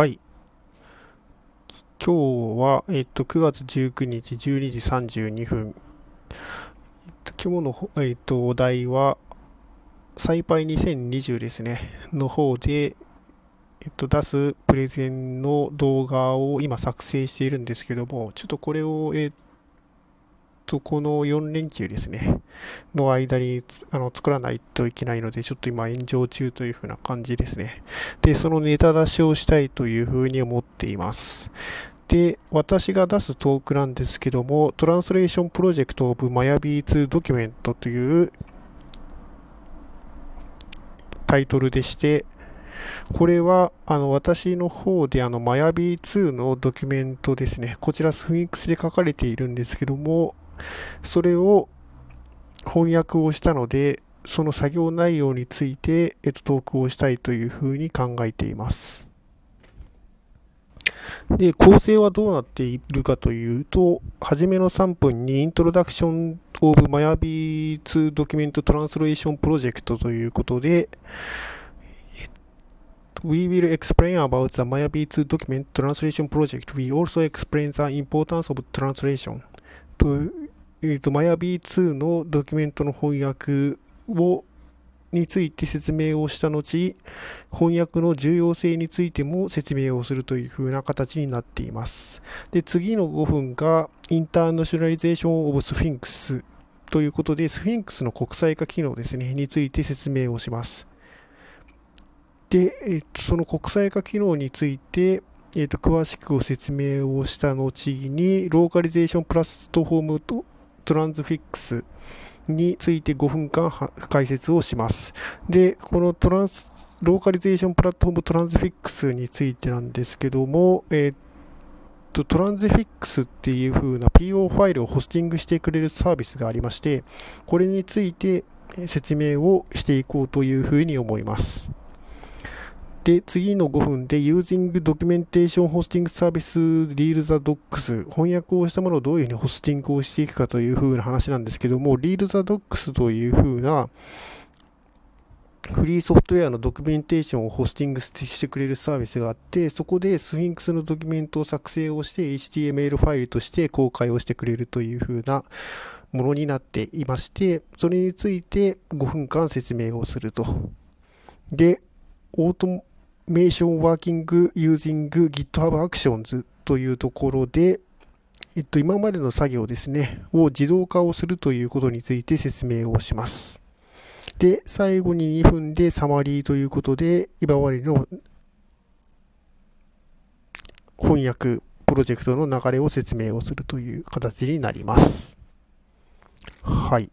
はい。今日は、えっと、9月19日12時32分。えっと、今日の、えっと、お題は、サイパイ2020ですね、の方で、えっと、出すプレゼンの動画を今作成しているんですけども、ちょっとこれを、えっと、この4連休ですね、の間にあの作らないといけないので、ちょっと今炎上中という風な感じですね。で、そのネタ出しをしたいという風に思っています。で、私が出すトークなんですけども、トランスレーションプロジェクトオブマヤビー2ドキュメントというタイトルでして、これはあの私の方であのマヤビー2のドキュメントですね。こちらスフィンクスで書かれているんですけども、それを翻訳をしたので、その作業内容について、えっと、トークをしたいというふうに考えています。で、構成はどうなっているかというと、初めの3分に Introduction of Mayavi 2 Document Translation Project ということで、We will explain about the Mayavi 2 Document Translation Project. We also explain the importance of translation. とえーと、マヤ B2 のドキュメントの翻訳をについて説明をした後、翻訳の重要性についても説明をするというふうな形になっています。で、次の5分がインターナショナリゼーションオブスフィンクスということで、スフィンクスの国際化機能ですね、について説明をします。で、えー、その国際化機能について、えーと、詳しく説明をした後に、 Localization Platform と Transifex について5分間解説をします。で、このトランス、ローカリゼーションプラットフォームトランスフィックスについてなんですけども、えーと、トランスフィックスっていう風な PO ファイルをホスティングしてくれるサービスがありまして、これについて説明をしていこうというふうに思います。で、次の5分で Using Documentation Hosting Service Real the Docs 翻訳をしたものをどういうふうにホスティングをしていくかというふうな話なんですけども、Real the Docs というふうなフリーソフトウェアのドキュメンテーションをホスティングしてくれるサービスがあって、そこでスフィンクスのドキュメントを作成をして HTML ファイルとして公開をしてくれるというふうなものになっていまして、それについて5分間説明をすると。で、 Automation working using GitHub Actions というところで、えっと、今までの作業ですね、を自動化をするということについて説明をします。で、最後に2分でサマリーということで、今までの翻訳プロジェクトの流れを説明をするという形になります。はい。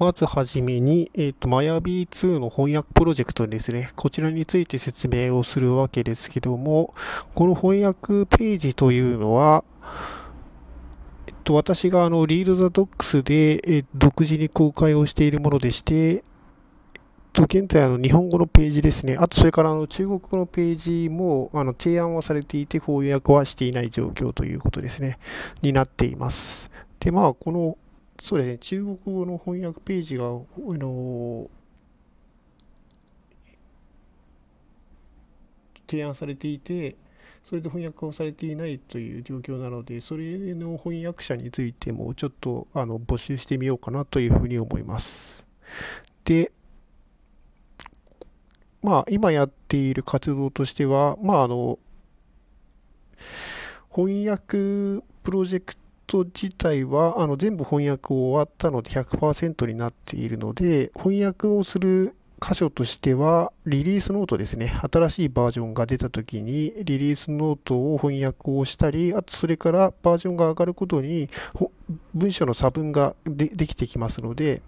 まずはじめに、えっ、ー、と、マヤビー2の翻訳プロジェクトですね。こちらについて説明をするわけですけども、この翻訳ページというのは、えっと、私があの、リードザドックスで、え独自に公開をしているものでして、と現在あの日本語のページですね。あとそれからあの中国語のページもあの提案はされていて翻訳はしていない状況ということですね。になっています。で、まあこのそうですね、中国語の翻訳ページが、あの提案されていて、それで翻訳をされていないという状況なので、それの翻訳者についてもちょっとあの募集してみようかなというふうに思います。で、まあ、今やっている活動としては、まあ、あの、翻訳プロジェクトト自体はあの全部翻訳を終わったので100%になっているので、翻訳をする箇所としては、リリースノートですね。新しいバージョンが出た時に、リリースノートを翻訳をしたり、あとそれからバージョンが上がることに、文章の差分がでできてきますので、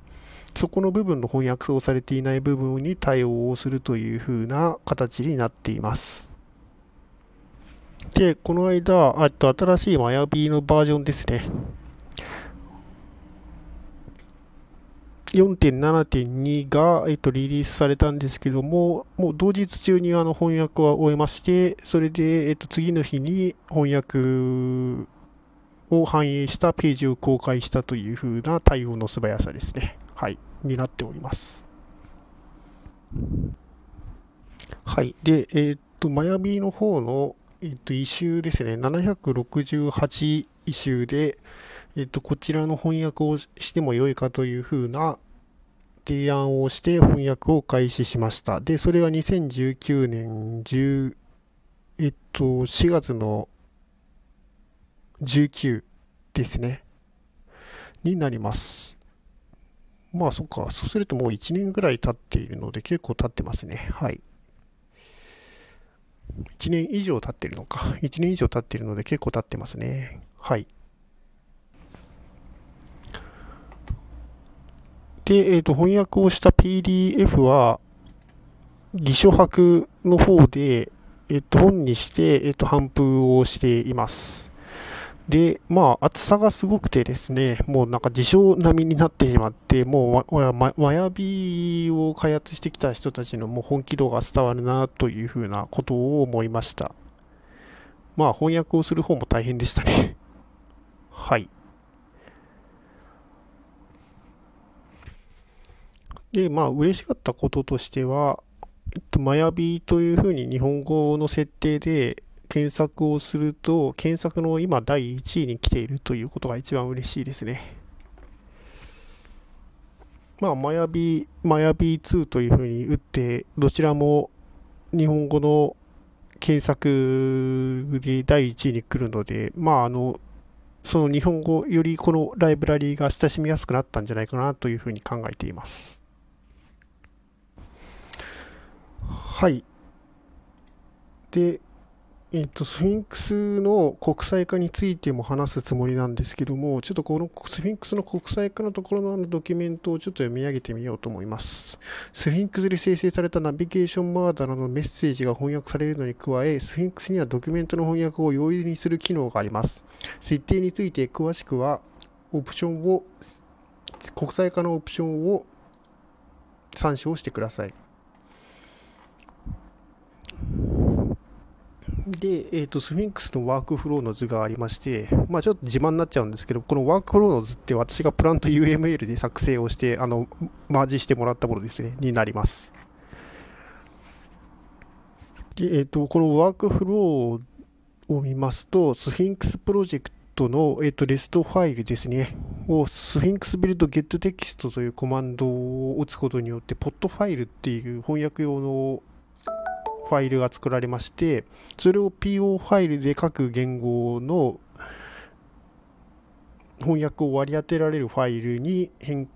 そこの部分の翻訳をされていない部分に対応をするというふうな形になっています。で、この間、あと新しいマヤビーのバージョンですね。4.7.2が、えっと、リリースされたんですけども、もう同日中にあの翻訳は終えまして、それで、えっと、次の日に翻訳を反映したページを公開したというふうな対応の素早さですね。はい、になっております。はい。で、え、っと、マヤビの方の、え、っと、異臭ですね。768異臭で、えっと、こちらの翻訳をしても良いかというふうな提案をして翻訳を開始しました。で、それが2019年10、えっと、4月の19ですね。になります。まあ、そっか。そうするともう1年ぐらい経っているので、結構経ってますね。はい。1年以上経ってるのか。1年以上経ってるので結構経ってますね。はい。で、えっ、ー、と、翻訳をした PDF は、偽書博の方で、えっ、ー、と、本にして、えっ、ー、と、反封をしています。で、まあ、厚さがすごくてですね、もうなんか自称並みになってしまって、もうわ、ま、マヤビを開発してきた人たちのもう本気度が伝わるなというふうなことを思いました。まあ、翻訳をする方も大変でしたね。はい。で、まあ、嬉しかったこととしては、えっと、マヤビというふうに日本語の設定で検索をすると、検索の今第1位に来ているということが一番嬉しいですね。まあ、マヤビ、マヤビ2というふうに打って、どちらも日本語の検索で第1位に来るので、まあ、あの、その日本語よりこのライブラリーが親しみやすくなったんじゃないかなというふうに考えています。はい。で、えっと、スフィンクスの国際化についても話すつもりなんですけども、ちょっとこのスフィンクスの国際化のところのドキュメントをちょっと読み上げてみようと思います。スフィンクスで生成されたナビゲーションバーのメッセージが翻訳されるのに加え、スフィンクスにはドキュメントの翻訳を容易にする機能があります。設定について詳しくは、オプションを、国際化のオプションを参照してください。で、えーと、スフィンクスのワークフローの図がありまして、まあ、ちょっと自慢になっちゃうんですけど、このワークフローの図って私がプラント UML で作成をして、あのマージしてもらったものですね、になります。で、えーと、このワークフローを見ますと、スフィンクスプロジェクトの、えーと、 reST ファイルですね、を sphinx-build gettext というコマンドを打つことによって、 pot ファイルっていう翻訳用のファイルが作られまして、それを PO ファイルで各言語の翻訳を割り当てられるファイルに変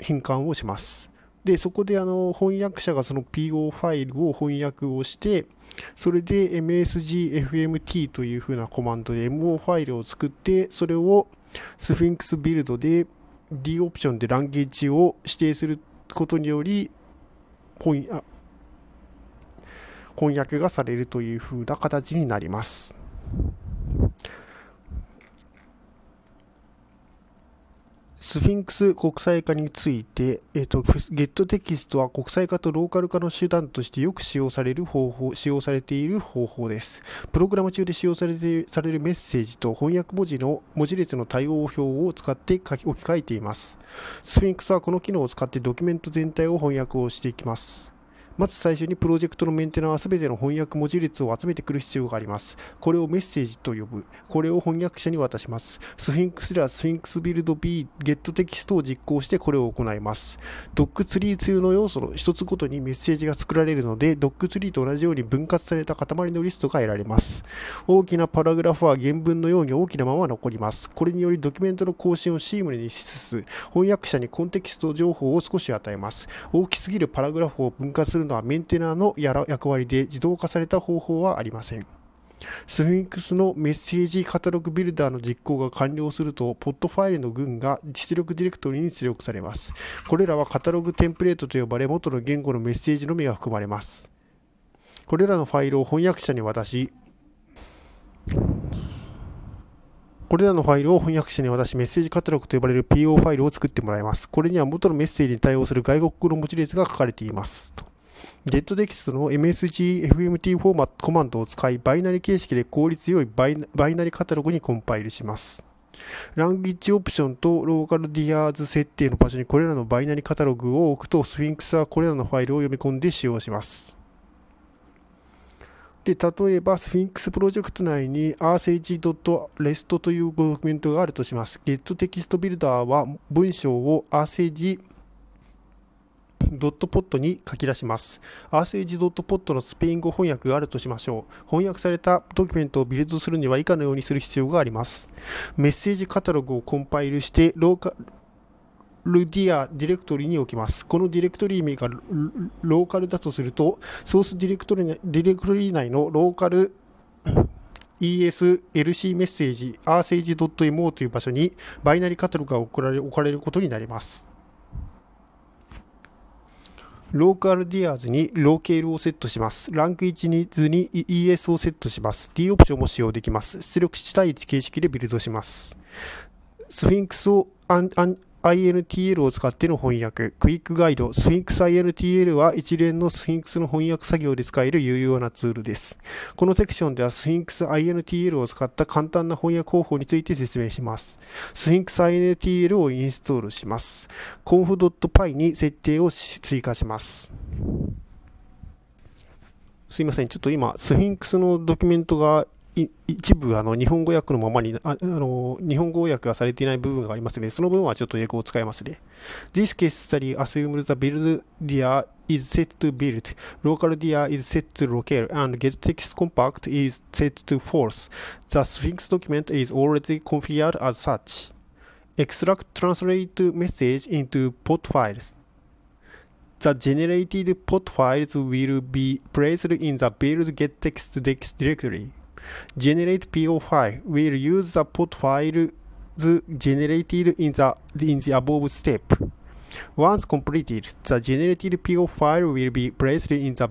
換をします。で、そこであの翻訳者がその PO ファイルを翻訳をして、それで MSGFMT というふうなコマンドで MO ファイルを作って、それをスフィンクスビルドで D オプションでランゲージを指定することにより、翻翻訳がされるという風な形になります。スフィンクス国際化について、えーと、 gettext は国際化とローカル化の手段としてよく使用される方法、使用されている方法です。プログラム中で使用されてされるメッセージと翻訳文字の文字列の対応表を使って書き置き換えています。スフィンクスはこの機能を使ってドキュメント全体を翻訳をしていきます。まず最初にプロジェクトのメンテナーは全ての翻訳文字列を集めてくる必要があります。これをメッセージと呼ぶ。これを翻訳者に渡します。スフィンクスではスフィンクスビルド B ゲットテキストを実行してこれを行います。toctree の要素の一つごとにメッセージが作られるので、 toctree と同じように分割された塊のリストが得られます。大きなパラグラフは原文のように大きなまま残ります。これによりドキュメントの更新をシームにしつつ、翻訳者にコンテキスト情報を少し与えます。大きすぎるパラグラフを分割するのはメンテナーのの役割で自動化された方法はありません。スフィンクスのメッセージカタログビルダーの実行が完了すると、 pot ファイルの群が出力ディレクトリに出力されます。これらはカタログテンプレートと呼ばれ、元の言語のメッセージのみが含まれます。これらのファイルを翻訳者に渡し、これらのファイルを翻訳者に渡し、メッセージカタログと呼ばれる PO ファイルを作ってもらいます。これには元のメッセージに対応する外国語の文字列が書かれています。ゲットテキストの MSGFMT フォーマットコマンドを使い、バイナリ形式で効率よいバイバイナリカタログにコンパイルします。language オプションと locale_dirs 設定の場所にこれらのバイナリカタログを置くと、スフィンクスはこれらのファイルを読み込んで使用します。で、例えば、スフィンクスプロジェクト内に usage.rst というドキュメントがあるとします。Get テキストビルダーは文章を RSAG ドットポットに書き出します。 usage dot pot のスペイン語翻訳があるとしましょう。翻訳されたドキュメントをビルドするには以下のようにする必要があります。メッセージカタログをコンパイルしてローカルディアディレクトリに置きます。このディレクトリ名がローカルだとすると、ソースディレクトリディレクトリ内のローカル ESLC メッセージ rsage.mo という場所にバイナリカタログが送られ置かれることになります。ローカルディアーズにローケールをセットします。ランク1に図に ES をセットします。D オプションも使用できます。出力したい形式でビルドします。スフィンクスを INTL を使っての翻訳、クイックガイド、スフィンクス INTL は一連のスフィンクスの翻訳作業で使える有用なツールです。このセクションではスフィンクス INTL を使った簡単な翻訳方法について説明します。スフィンクス INTL をインストールします。conf.py に設定を追加します。すいません。ちょっと今、スフィンクスのドキュメントが一部あの日本語訳のままにああの日本語訳がされていない部分がありますので、その部分はちょっと英語を使いますね。This case study assumes the build dia is set to build, local dia is set to locale, and get text compact is set to false. The Sphinx document is already configured as such. Extract translate message into pot files. The generated pot files will be placed in the build get text directory. Generate PO file will use the pot file generated in the, in the above step. Once completed, the generated PO file will be placed in the